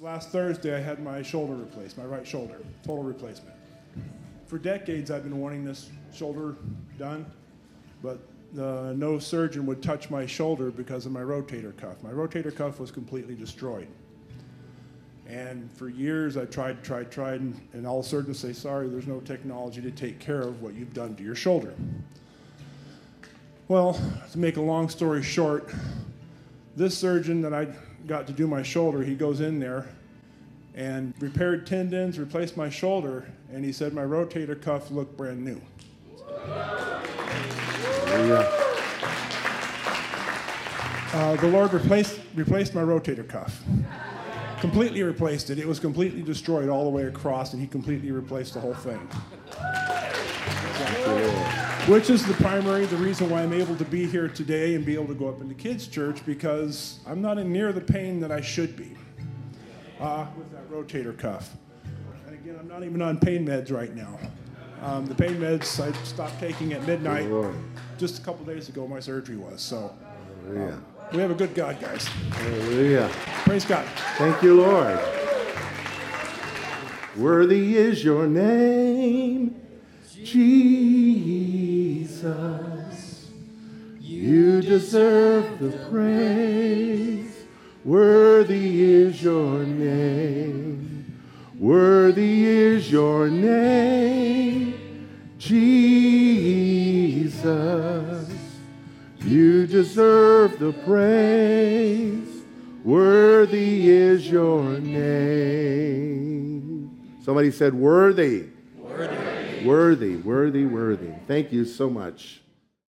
Last Thursday, I had my shoulder replaced, my right shoulder, total replacement. For decades, I've been wanting this shoulder done, but uh, no surgeon would touch my shoulder because of my rotator cuff. My rotator cuff was completely destroyed. And for years, I tried, tried, tried, and, and all surgeons say, sorry, there's no technology to take care of what you've done to your shoulder. Well, to make a long story short, this surgeon that I got to do my shoulder, he goes in there and repaired tendons, replaced my shoulder, and he said my rotator cuff looked brand new. Uh, the Lord replaced, replaced my rotator cuff. Completely replaced it. It was completely destroyed all the way across, and he completely replaced the whole thing. Which is the primary, the reason why I'm able to be here today and be able to go up into kids' church because I'm not in near the pain that I should be uh, with that rotator cuff. And again, I'm not even on pain meds right now. Um, the pain meds I stopped taking at midnight. Just a couple days ago, my surgery was. So Hallelujah. we have a good God, guys. Hallelujah. Praise God. Thank you, Lord. Worthy is your name, Jesus. Deserve the praise. Worthy is your name. Worthy is your name, Jesus. You deserve the praise. Worthy is your name. Somebody said, Worthy. Worthy. Worthy, worthy, worthy. Thank you so much.